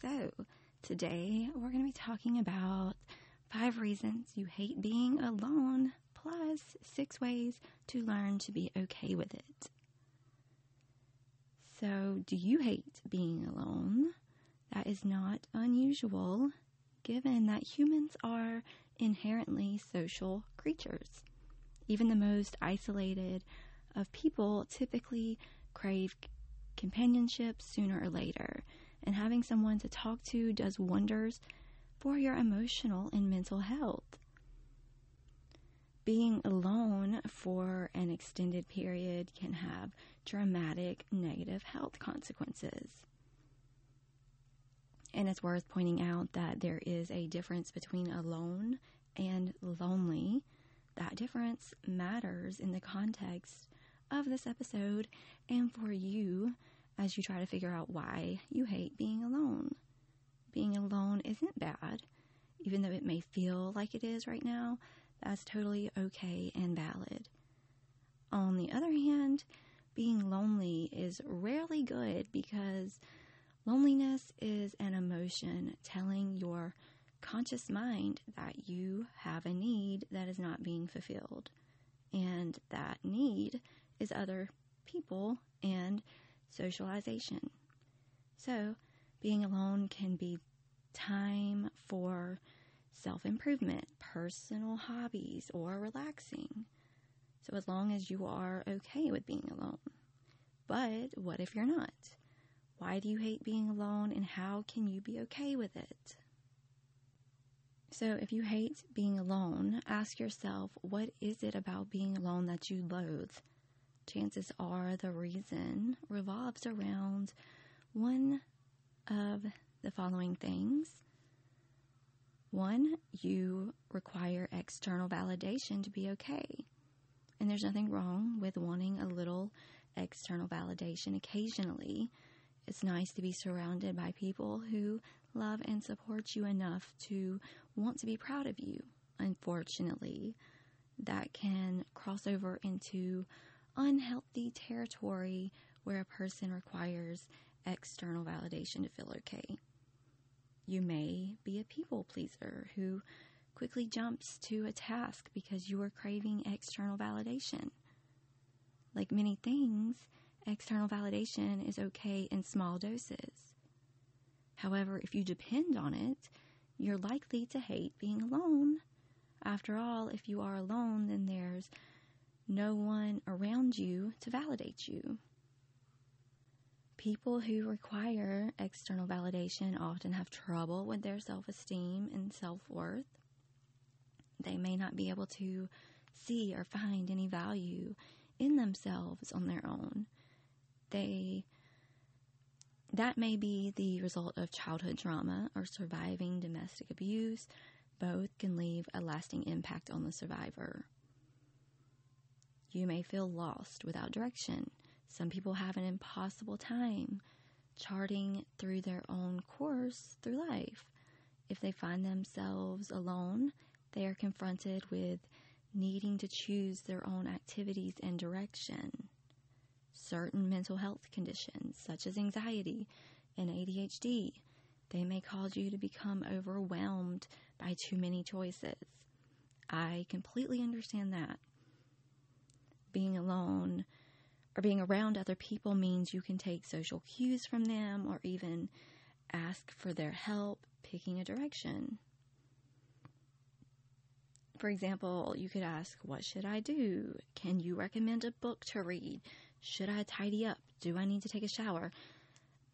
So, today we're going to be talking about five reasons you hate being alone, plus six ways to learn to be okay with it. So, do you hate being alone? That is not unusual, given that humans are inherently social creatures. Even the most isolated of people typically crave companionship sooner or later, and having someone to talk to does wonders for your emotional and mental health. Being alone for an extended period can have dramatic negative health consequences. And it's worth pointing out that there is a difference between alone and lonely. That difference matters in the context of this episode and for you as you try to figure out why you hate being alone. Being alone isn't bad, even though it may feel like it is right now. That's totally okay and valid. On the other hand, being lonely is rarely good because loneliness is an emotion telling your conscious mind that you have a need that is not being fulfilled. And that need is other people and socialization. So, being alone can be time for self improvement, personal hobbies, or relaxing. So, as long as you are okay with being alone. But what if you're not? Why do you hate being alone and how can you be okay with it? So, if you hate being alone, ask yourself what is it about being alone that you loathe? Chances are the reason revolves around one of the following things. One, you require external validation to be okay. And there's nothing wrong with wanting a little external validation occasionally. It's nice to be surrounded by people who love and support you enough to want to be proud of you. Unfortunately, that can cross over into unhealthy territory where a person requires external validation to feel okay. You may be a people pleaser who quickly jumps to a task because you are craving external validation. Like many things, external validation is okay in small doses. However, if you depend on it, you're likely to hate being alone. After all, if you are alone, then there's no one around you to validate you. People who require external validation often have trouble with their self esteem and self worth. They may not be able to see or find any value in themselves on their own. They that may be the result of childhood trauma or surviving domestic abuse. Both can leave a lasting impact on the survivor. You may feel lost without direction. Some people have an impossible time charting through their own course through life. If they find themselves alone, they are confronted with needing to choose their own activities and direction. Certain mental health conditions, such as anxiety and ADHD, they may cause you to become overwhelmed by too many choices. I completely understand that being alone or being around other people means you can take social cues from them or even ask for their help picking a direction. For example, you could ask, What should I do? Can you recommend a book to read? Should I tidy up? Do I need to take a shower?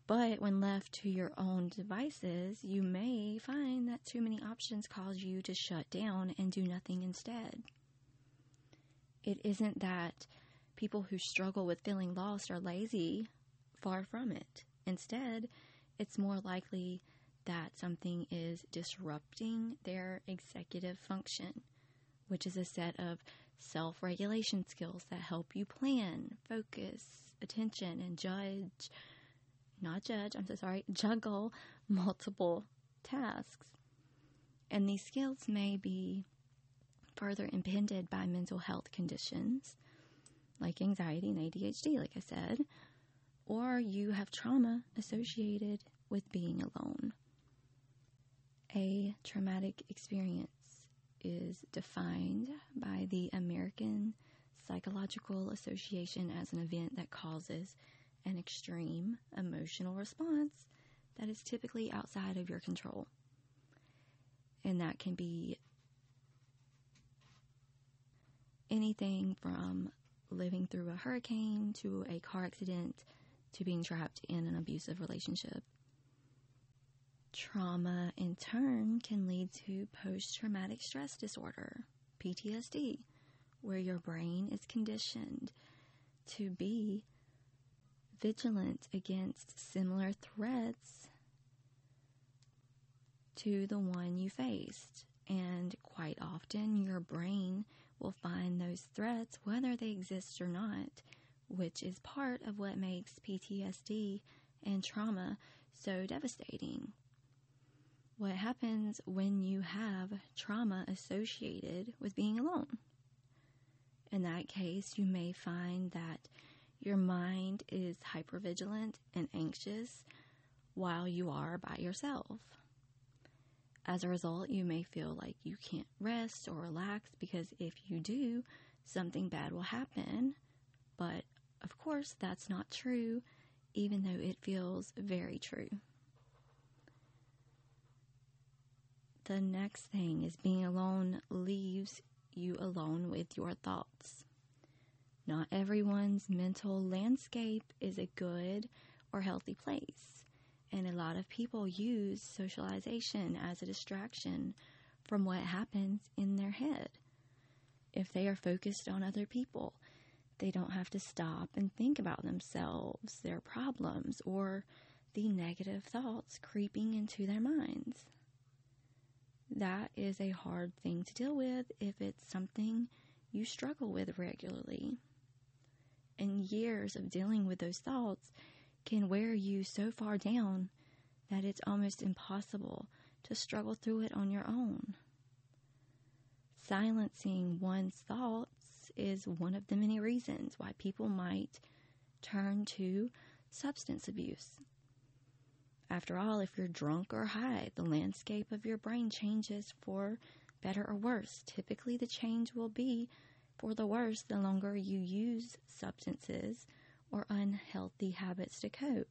But when left to your own devices, you may find that too many options cause you to shut down and do nothing instead. It isn't that people who struggle with feeling lost are lazy, far from it. Instead, it's more likely that something is disrupting their executive function, which is a set of self regulation skills that help you plan, focus, attention, and judge, not judge, I'm so sorry, juggle multiple tasks. And these skills may be further impeded by mental health conditions like anxiety and ADHD, like I said. or you have trauma associated with being alone. A traumatic experience is defined by the American Psychological Association as an event that causes an extreme emotional response that is typically outside of your control. And that can be anything from living through a hurricane to a car accident to being trapped in an abusive relationship. Trauma, in turn, can lead to post traumatic stress disorder, PTSD, where your brain is conditioned to be vigilant against similar threats to the one you faced. And quite often, your brain will find those threats, whether they exist or not, which is part of what makes PTSD and trauma so devastating. What happens when you have trauma associated with being alone? In that case, you may find that your mind is hypervigilant and anxious while you are by yourself. As a result, you may feel like you can't rest or relax because if you do, something bad will happen. But of course, that's not true, even though it feels very true. The next thing is being alone leaves you alone with your thoughts. Not everyone's mental landscape is a good or healthy place. And a lot of people use socialization as a distraction from what happens in their head. If they are focused on other people, they don't have to stop and think about themselves, their problems, or the negative thoughts creeping into their minds. That is a hard thing to deal with if it's something you struggle with regularly. And years of dealing with those thoughts can wear you so far down that it's almost impossible to struggle through it on your own. Silencing one's thoughts is one of the many reasons why people might turn to substance abuse. After all, if you're drunk or high, the landscape of your brain changes for better or worse. Typically, the change will be for the worse the longer you use substances or unhealthy habits to cope.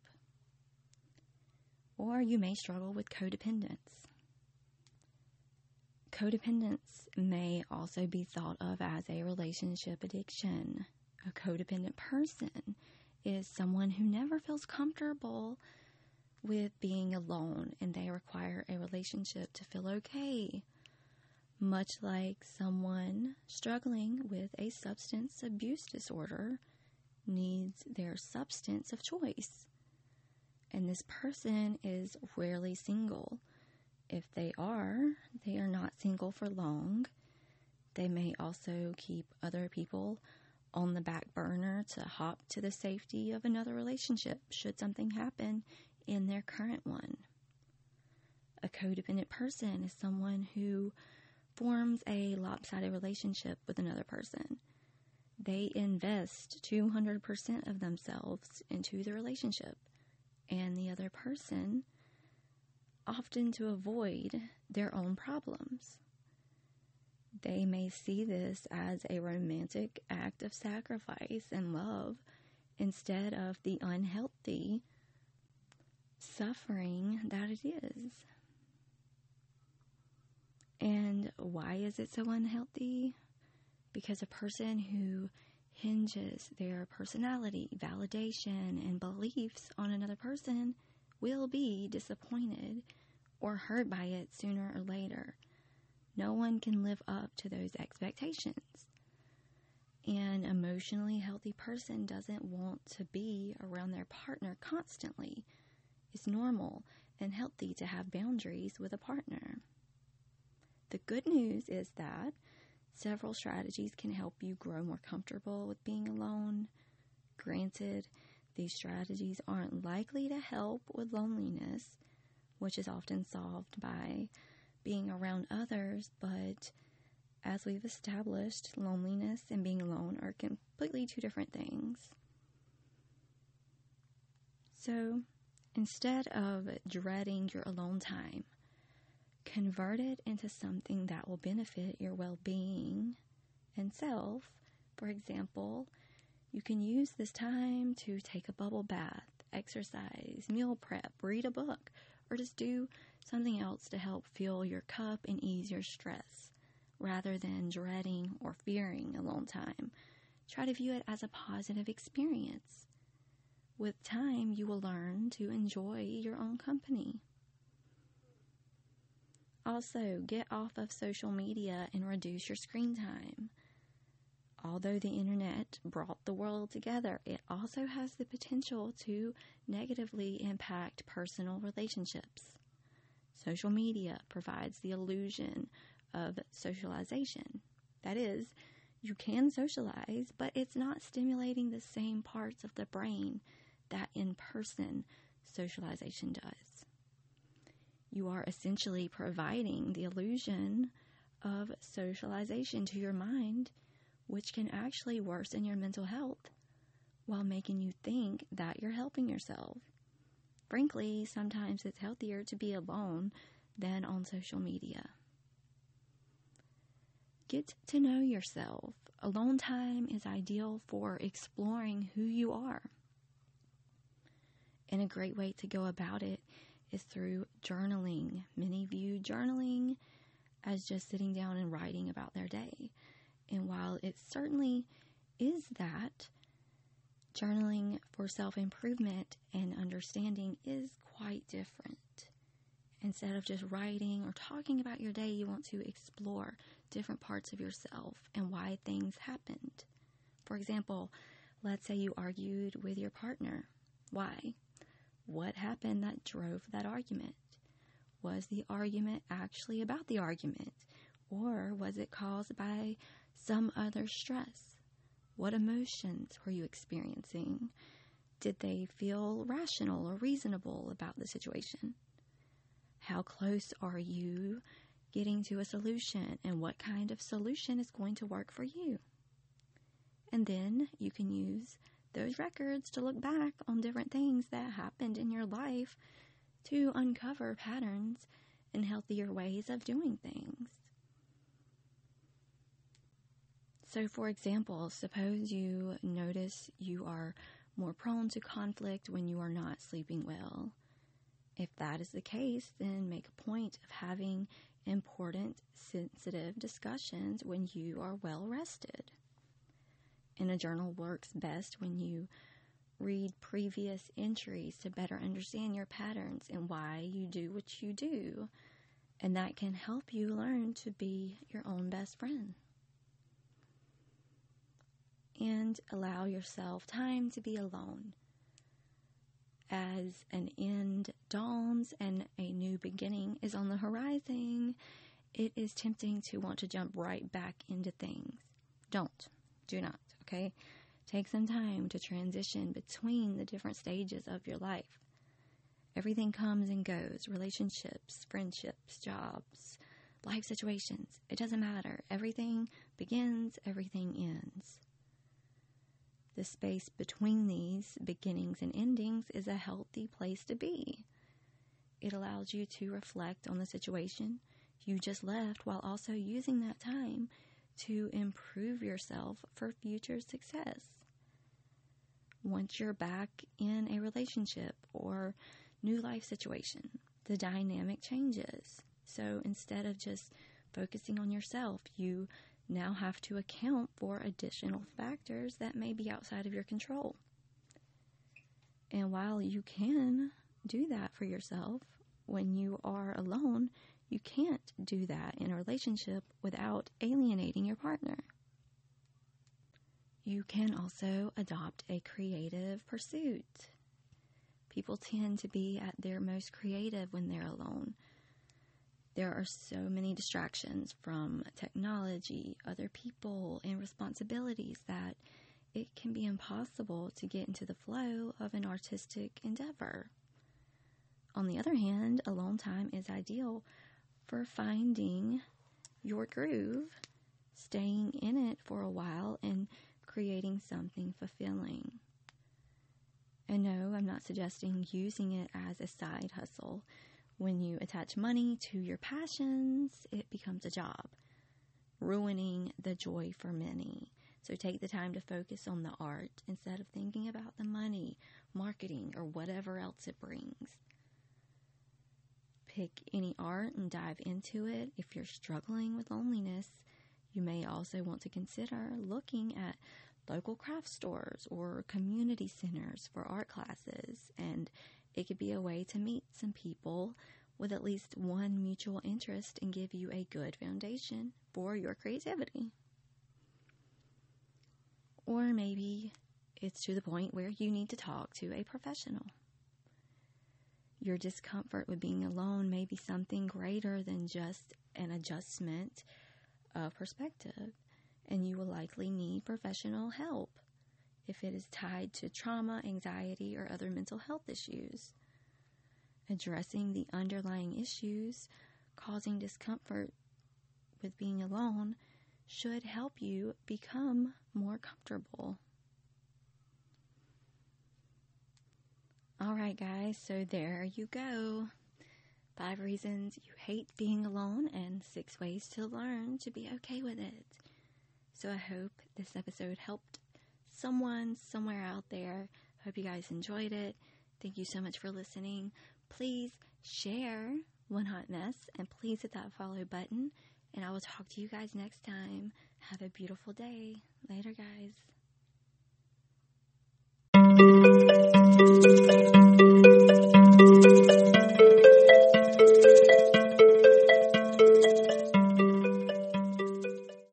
Or you may struggle with codependence. Codependence may also be thought of as a relationship addiction. A codependent person is someone who never feels comfortable with being alone and they require a relationship to feel okay. Much like someone struggling with a substance abuse disorder needs their substance of choice. And this person is rarely single. If they are, they are not single for long. They may also keep other people on the back burner to hop to the safety of another relationship should something happen in their current one. A codependent person is someone who forms a lopsided relationship with another person they invest 200% of themselves into the relationship and the other person, often to avoid their own problems. They may see this as a romantic act of sacrifice and love instead of the unhealthy suffering that it is. And why is it so unhealthy? Because a person who hinges their personality, validation, and beliefs on another person will be disappointed or hurt by it sooner or later. No one can live up to those expectations. An emotionally healthy person doesn't want to be around their partner constantly. It's normal and healthy to have boundaries with a partner. The good news is that Several strategies can help you grow more comfortable with being alone. Granted, these strategies aren't likely to help with loneliness, which is often solved by being around others, but as we've established, loneliness and being alone are completely two different things. So instead of dreading your alone time, convert it into something that will benefit your well being and self. For example, you can use this time to take a bubble bath, exercise, meal prep, read a book, or just do something else to help fill your cup and ease your stress rather than dreading or fearing alone time. Try to view it as a positive experience. With time, you will learn to enjoy your own company. Also, get off of social media and reduce your screen time. Although the internet brought the world together, it also has the potential to negatively impact personal relationships. Social media provides the illusion of socialization. That is, you can socialize, but it's not stimulating the same parts of the brain that in person socialization does. You are essentially providing the illusion of socialization to your mind, which can actually worsen your mental health while making you think that you're helping yourself. Frankly, sometimes it's healthier to be alone than on social media. Get to know yourself. Alone time is ideal for exploring who you are. And a great way to go about it is through journaling. Many view journaling as just sitting down and writing about their day. And while it certainly is that, journaling for self improvement and understanding is quite different. Instead of just writing or talking about your day, you want to explore different parts of yourself and why things happened. For example, let's say you argued with your partner. Why? What happened that drove that argument? Was the argument actually about the argument? Or was it caused by some other stress? What emotions were you experiencing? Did they feel rational or reasonable about the situation? How close are you getting to a solution and what kind of solution is going to work for you? And then you can use those records to look back on different things that happened in your life to uncover patterns and healthier ways of doing things. So, for example, suppose you notice you are more prone to conflict when you are not sleeping well if that is the case, then make a point of having important, sensitive discussions when you are well rested. And a journal works best when you read previous entries to better understand your patterns and why you do what you do. And that can help you learn to be your own best friend. And allow yourself time to be alone as an end dawns and a new beginning is on the horizon, it is tempting to want to jump right back into things. Don't. Do not. Okay? Take some time to transition between the different stages of your life. Everything comes and goes relationships, friendships, jobs, life situations. It doesn't matter. Everything begins, everything ends. The space between these beginnings and endings is a healthy place to be. It allows you to reflect on the situation you just left while also using that time to improve yourself for future success. Once you're back in a relationship or new life situation, the dynamic changes. So instead of just focusing on yourself, you now have to account for additional factors that may be outside of your control. And while you can do that for yourself when you are alone, you can't do that in a relationship without alienating your partner. You can also adopt a creative pursuit. People tend to be at their most creative when they're alone. There are so many distractions from technology, other people, and responsibilities that it can be impossible to get into the flow of an artistic endeavor. On the other hand, alone time is ideal for finding your groove, staying in it for a while, and creating something fulfilling. And no, I'm not suggesting using it as a side hustle. When you attach money to your passions, it becomes a job, ruining the joy for many. So take the time to focus on the art instead of thinking about the money, marketing, or whatever else it brings. Pick any art and dive into it. If you're struggling with loneliness, you may also want to consider looking at local craft stores or community centers for art classes, and it could be a way to meet some people with at least one mutual interest and give you a good foundation for your creativity. Or maybe it's to the point where you need to talk to a professional. Your discomfort with being alone may be something greater than just an adjustment of perspective and you will likely need professional help if it is tied to trauma, anxiety, or other mental health issues. Addressing the underlying issues causing discomfort with being alone should help you become more comfortable. All right, guys, so there you go. Five reasons you hate being alone and six ways to learn to be okay with it. So I hope this episode helped someone somewhere out there. Hope you guys enjoyed it. Thank you so much for listening. Please share One Hot Mess and please hit that follow button. And I will talk to you guys next time. Have a beautiful day. Later, guys.